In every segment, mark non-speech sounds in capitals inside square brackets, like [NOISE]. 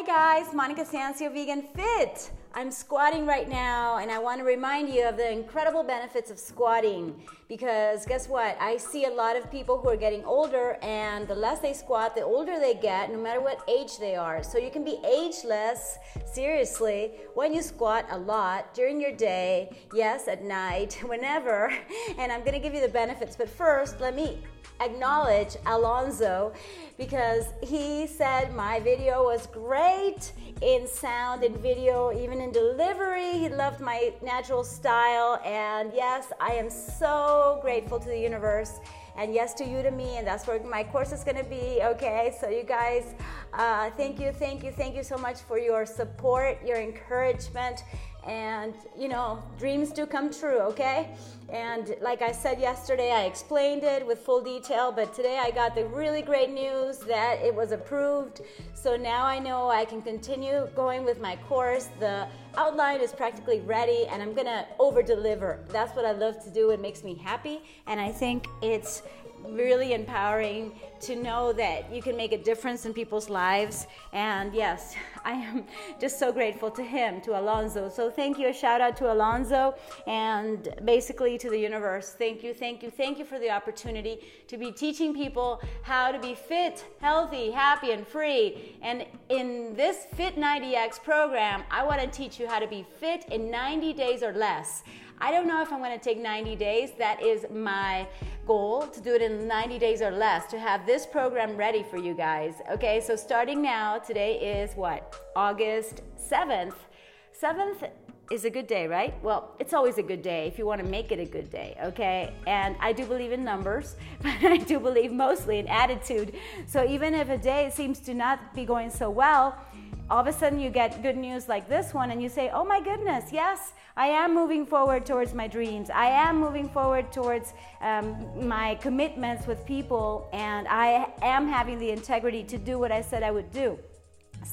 Hi guys, Monica Sancio Vegan Fit. I'm squatting right now and I want to remind you of the incredible benefits of squatting because guess what? I see a lot of people who are getting older and the less they squat, the older they get, no matter what age they are. So you can be ageless, seriously, when you squat a lot during your day, yes, at night, [LAUGHS] whenever. And I'm going to give you the benefits. But first, let me acknowledge Alonzo because he said my video was great in sound and video, even in delivery. He loved my natural style. And yes, I am so grateful to the universe and yes to Udemy, and that's where my course is going to be. Okay, so you guys, uh, thank you, thank you, thank you so much for your support, your encouragement, and you know dreams do come true okay? And like i said yesterday i explained it with full detail but today i got the really great news that it was approved. So now i know i can continue going with my course. The outline is practically ready and i'm gonna over deliver that's what i love to do. It makes me happy and i think it's really empowering to know that you can make a difference in people's lives. And yes, [LAUGHS] I am just so grateful to him, to Alonzo. So thank you, a shout out to Alonzo and basically to the universe. Thank you, thank you, thank you for the opportunity to be teaching people how to be fit, healthy, happy, and free. And in this Fit 90X program, I want to teach you how to be fit in 90 days or less. I don't know if I'm going to take 90 days. That is my goal to do it in 90 days or less to have this program ready for you guys. Okay, so starting now, today is what? August 7th. 7th is a good day, right? Well, it's always a good day if you want to make it a good day, okay? And I do believe in numbers, [LAUGHS] but I do believe mostly in attitude. So even if a day seems to not be going so well, all of a sudden you get good news like this one and you say, oh my goodness, yes, I am moving forward towards my dreams. I am moving forward towards um, my commitments with people, and I am having the integrity to do what I said I would do.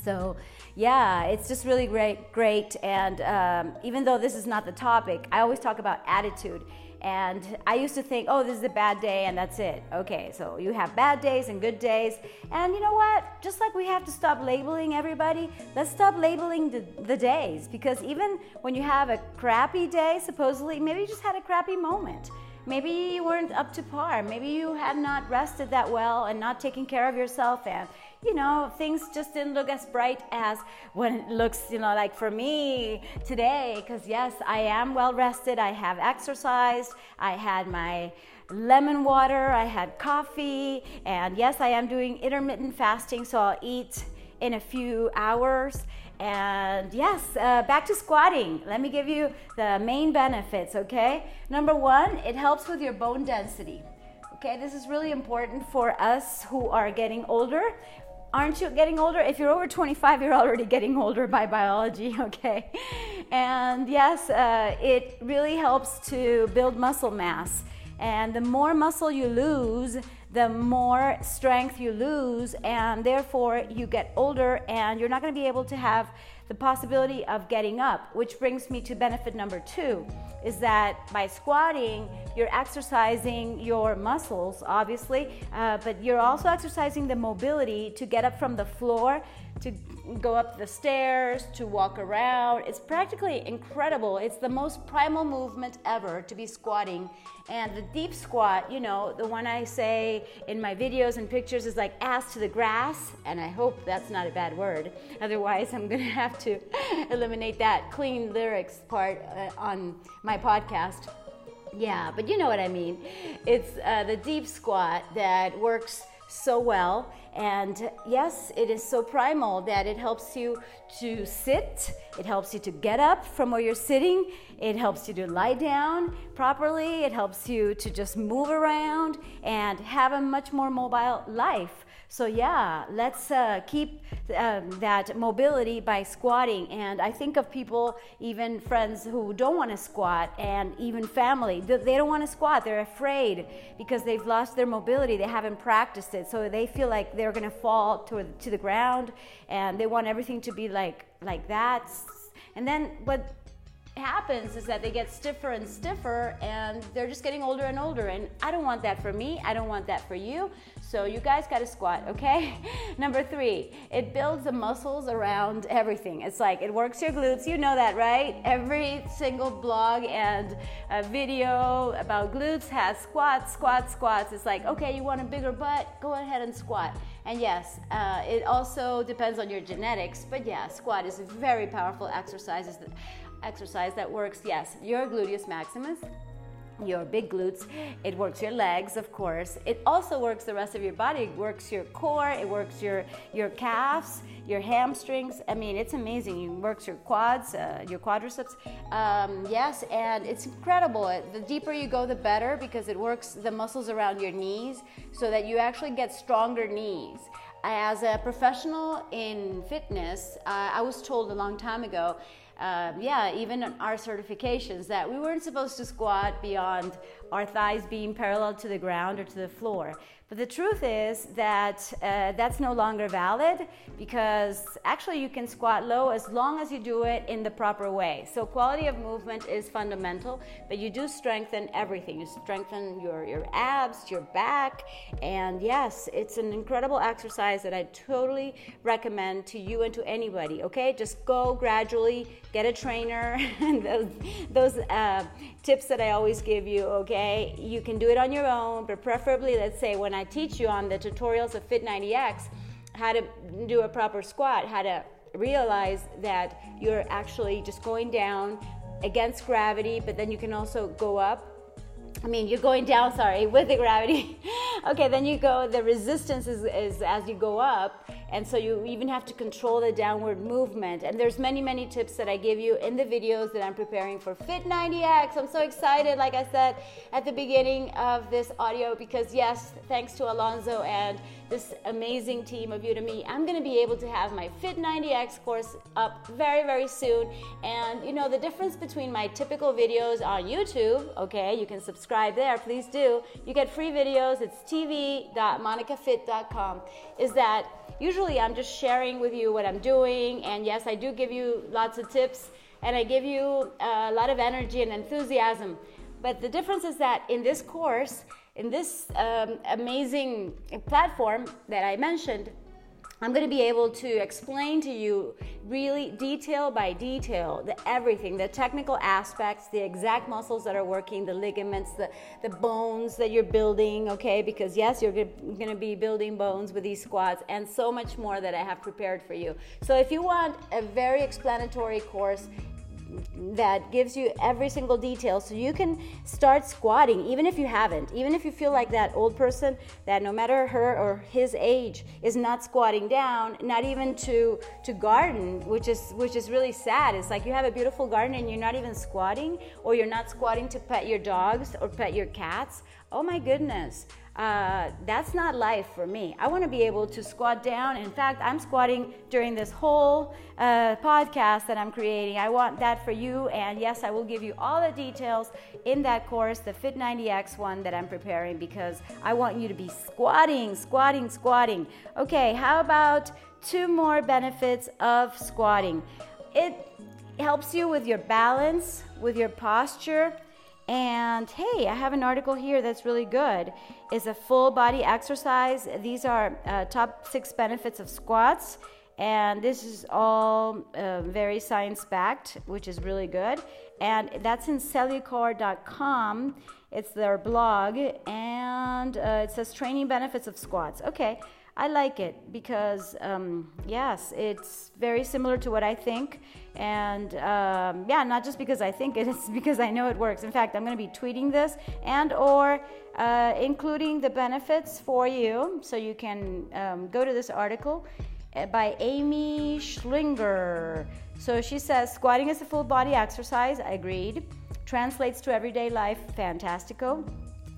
So, yeah, it's just really great, great. And um, even though this is not the topic, I always talk about attitude. And I used to think, oh, this is a bad day and that's it. Okay, so you have bad days and good days. And you know what? Just like we have to stop labeling everybody, let's stop labeling the, the days. Because even when you have a crappy day, supposedly, maybe you just had a crappy moment. Maybe you weren't up to par. Maybe you had not rested that well and not taken care of yourself and you know, things just didn't look as bright as when it looks, you know, like for me today. Because, yes, I am well rested, I have exercised, I had my lemon water, I had coffee, and yes, I am doing intermittent fasting, so I'll eat in a few hours. And yes, uh, back to squatting. Let me give you the main benefits, okay? Number one, it helps with your bone density. Okay, this is really important for us who are getting older aren't you getting older? If you're over 25, you're already getting older by biology, [LAUGHS] okay? And yes, uh, it really helps to build muscle mass. And the more muscle you lose, the more strength you lose, and therefore you get older, and you're not going to be able to have the possibility of getting up, which brings me to benefit number two is that by squatting, you're exercising your muscles, obviously, uh, but you're also exercising the mobility to get up from the floor, to go up the stairs, to walk around. It's practically incredible. It's the most primal movement ever to be squatting. And the deep squat, you know, the one I say in my videos and pictures is like ass to the grass, and I hope that's not a bad word. [LAUGHS] Otherwise, I'm gonna have to [LAUGHS] eliminate that clean lyrics part uh, on my podcast. Yeah, but you know what I mean. It's uh, the deep squat that works so well. And yes, it is so primal that it helps you to sit, it helps you to get up from where you're sitting, it helps you to lie down properly, it helps you to just move around and have a much more mobile life. So, yeah, let's uh, keep um, that mobility by squatting. And I think of people, even friends who don't want to squat, and even family, they don't want to squat. They're afraid because they've lost their mobility. They haven't practiced it. So they feel like they're going to fall to, to the ground and they want everything to be like, like that. And then what happens is that they get stiffer and stiffer and they're just getting older and older. And I don't want that for me. I don't want that for you. So you guys got to squat, okay? [LAUGHS] Number three, it builds the muscles around everything. It's like it works your glutes. You know that, right? Every single blog and video about glutes has squats, squats, squats. It's like, okay, you want a bigger butt? Go ahead and squat. And yes, uh, it also depends on your genetics, but yeah, squat is a very powerful exercise. Exercise that works, yes, your gluteus maximus your big glutes. It works your legs, of course. It also works the rest of your body. It works your core. It works your your calves, your hamstrings. I mean, it's amazing. It works your quads, uh, your quadriceps. Um, yes, and it's incredible. The deeper you go, the better because it works the muscles around your knees, so that you actually get stronger knees. As a professional in fitness, uh, I was told a long time ago uh, yeah, even our certifications that we weren't supposed to squat beyond our thighs being parallel to the ground or to the floor. But the truth is that uh, that's no longer valid because actually you can squat low as long as you do it in the proper way. So quality of movement is fundamental, but you do strengthen everything. You strengthen your, your abs, your back, and yes, it's an incredible exercise that I totally recommend to you and to anybody. Okay, just go gradually, get a trainer, and [LAUGHS] those those uh, tips that I always give you. Okay, you can do it on your own, but preferably, let's say when I teach you on the tutorials of Fit90X how to do a proper squat, how to realize that you're actually just going down against gravity, but then you can also go up I mean, you're going down, sorry, [LAUGHS] with the gravity. okay, then you go, the resistance is, is as you go up. And so you even have to control the downward movement. And there's many, many tips that I give you in the videos that I'm preparing for Fit90X. I'm so excited, like I said at the beginning of this audio, because yes, thanks to Alonzo and this amazing team of Udemy, I'm to be able to have my Fit90X course up very, very soon. And you know, the difference between my typical videos on YouTube, okay, you can subscribe there, please do. You get free videos, it's tv.monicafit.com, is that usually I'm just sharing with you what I'm doing. And yes, I do give you lots of tips and I give you a lot of energy and enthusiasm. But the difference is that in this course, in this um, amazing platform that I mentioned, I'm going to be able to explain to you really detail by detail the everything, the technical aspects, the exact muscles that are working, the ligaments, the, the bones that you're building, okay? Because yes, you're going to be building bones with these squats and so much more that I have prepared for you. So if you want a very explanatory course, that gives you every single detail. So you can start squatting even if you haven't. Even if you feel like that old person that no matter her or his age is not squatting down not even to to garden which is which is really sad. It's like you have a beautiful garden and you're not even squatting or you're not squatting to pet your dogs or pet your cats. Oh my goodness uh, that's not life for me. I want to be able to squat down. In fact, I'm squatting during this whole uh, podcast that I'm creating. I want that for you. And yes, I will give you all the details in that course, the Fit90X one that I'm preparing, because I want you to be squatting, squatting, squatting. Okay, how about two more benefits of squatting? It helps you with your balance, with your posture and hey, I have an article here that's really good. It's a full body exercise. These are uh, top six benefits of squats. And this is all uh, very science backed, which is really good. And that's in cellucor.com. It's their blog. And uh, it says training benefits of squats. Okay. I like it because, um, yes, it's very similar to what I think. And um, yeah, not just because I think it, [LAUGHS] it's because I know it works. In fact, I'm going to be tweeting this and or uh, including the benefits for you. So you can um, go to this article uh, by Amy Schlinger. So she says, squatting is a full body exercise. I agreed. Translates to everyday life. Fantastico.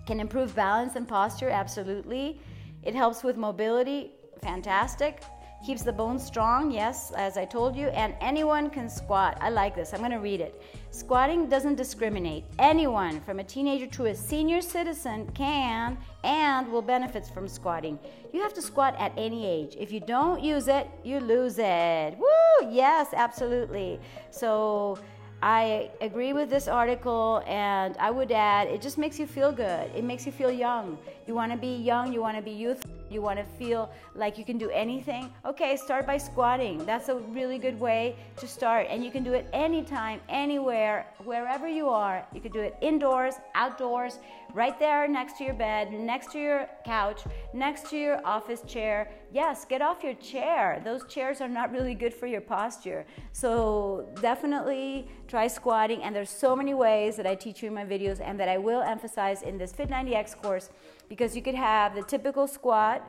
Can improve balance and posture. Absolutely it helps with mobility, fantastic. Keeps the bones strong, yes, as I told you, and anyone can squat. I like this. I'm going to read it. Squatting doesn't discriminate. Anyone, from a teenager to a senior citizen, can and will benefit from squatting. You have to squat at any age. If you don't use it, you lose it. Woo! Yes, absolutely. So, I agree with this article, and I would add it just makes you feel good. It makes you feel young. You want to be young, you want to be youthful, you want to feel like you can do anything. Okay, start by squatting. That's a really good way to start, and you can do it anytime, anywhere, wherever you are. You can do it indoors, outdoors, right there next to your bed, next to your couch, next to your office chair. Yes, get off your chair. Those chairs are not really good for your posture. So, definitely try squatting and there's so many ways that I teach you in my videos and that I will emphasize in this Fit 90X course because you could have the typical squat,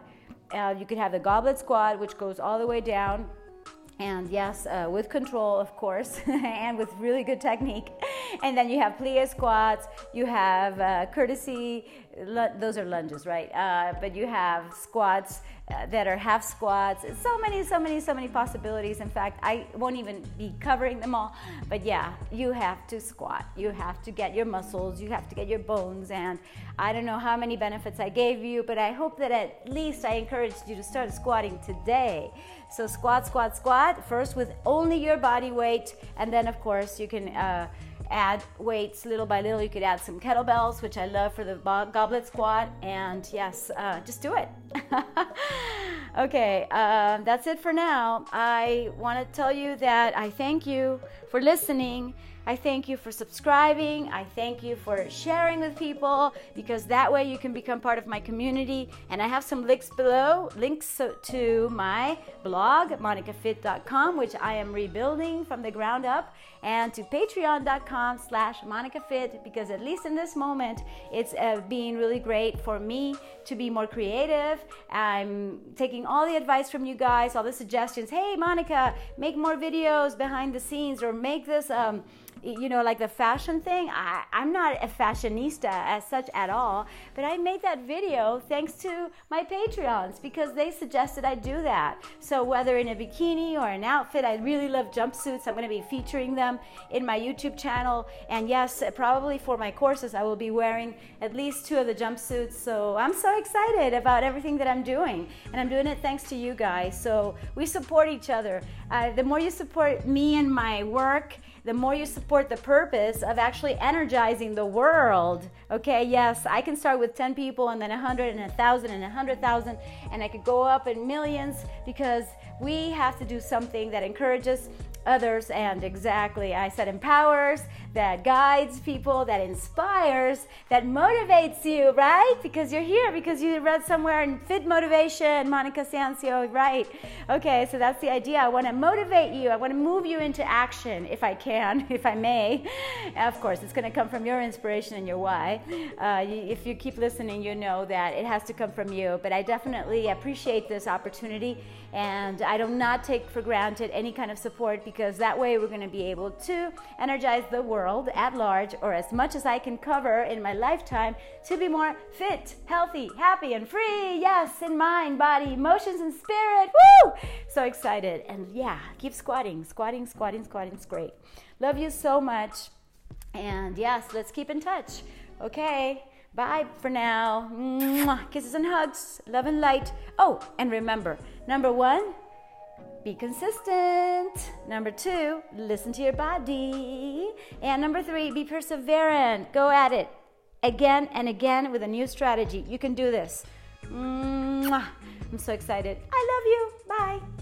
uh, you could have the goblet squat which goes all the way down and yes, uh, with control, of course, [LAUGHS] and with really good technique. And then you have plie squats, you have uh, curtsy, those are lunges, right? Uh, but you have squats uh, that are half squats. So many, so many, so many possibilities. In fact, I won't even be covering them all. But yeah, you have to squat. You have to get your muscles, you have to get your bones. And I don't know how many benefits I gave you, but I hope that at least I encouraged you to start squatting today. So squat, squat, squat, first with only your body weight. And then, of course, you can. Uh, add weights little by little. You could add some kettlebells, which I love for the goblet squat. And yes, uh, just do it. [LAUGHS] okay, uh, that's it for now. I want to tell you that I thank you for listening. I thank you for subscribing. I thank you for sharing with people because that way you can become part of my community. And I have some links below, links to my blog, monicafit.com, which I am rebuilding from the ground up, and to patreon.com slash monicafit because at least in this moment, it's uh, being really great for me to be more creative. I'm taking all the advice from you guys, all the suggestions. Hey, Monica, make more videos behind the scenes or make this um, you know, like the fashion thing, I, I'm not a fashionista as such at all, but I made that video thanks to my Patreons because they suggested I do that. So whether in a bikini or an outfit, I really love jumpsuits. I'm going to be featuring them in my YouTube channel. And yes, probably for my courses, I will be wearing at least two of the jumpsuits. So I'm so excited about everything that I'm doing. And I'm doing it thanks to you guys. So we support each other. Uh, the more you support me and my work, the more you support the purpose of actually energizing the world. Okay, yes, I can start with 10 people and then 100 and 1,000 and 100,000, and I could go up in millions because we have to do something that encourages others and exactly i said empowers that guides people that inspires that motivates you right? Because you're here because you read somewhere in fit motivation monica sancio right? Okay so that's the idea. I want to motivate you i want to move you into action if i can [LAUGHS] if i may. Of course it's going to come from your inspiration and your why. Uh, if you keep listening you know that it has to come from you but i definitely appreciate this opportunity and i do not take for granted any kind of support because that way we're going to be able to energize the world at large or as much as I can cover in my lifetime to be more fit, healthy, happy, and free. Yes, in mind, body, emotions, and spirit. Woo! So excited. And yeah, keep squatting, squatting, squatting, squatting. It's great. Love you so much. And yes, let's keep in touch. Okay. Bye for now. Mwah. Kisses and hugs. Love and light. Oh, and remember number one, be consistent. Number two, listen to your body. And number three, be perseverant. Go at it again and again with a new strategy. You can do this. I'm so excited. I love you. Bye.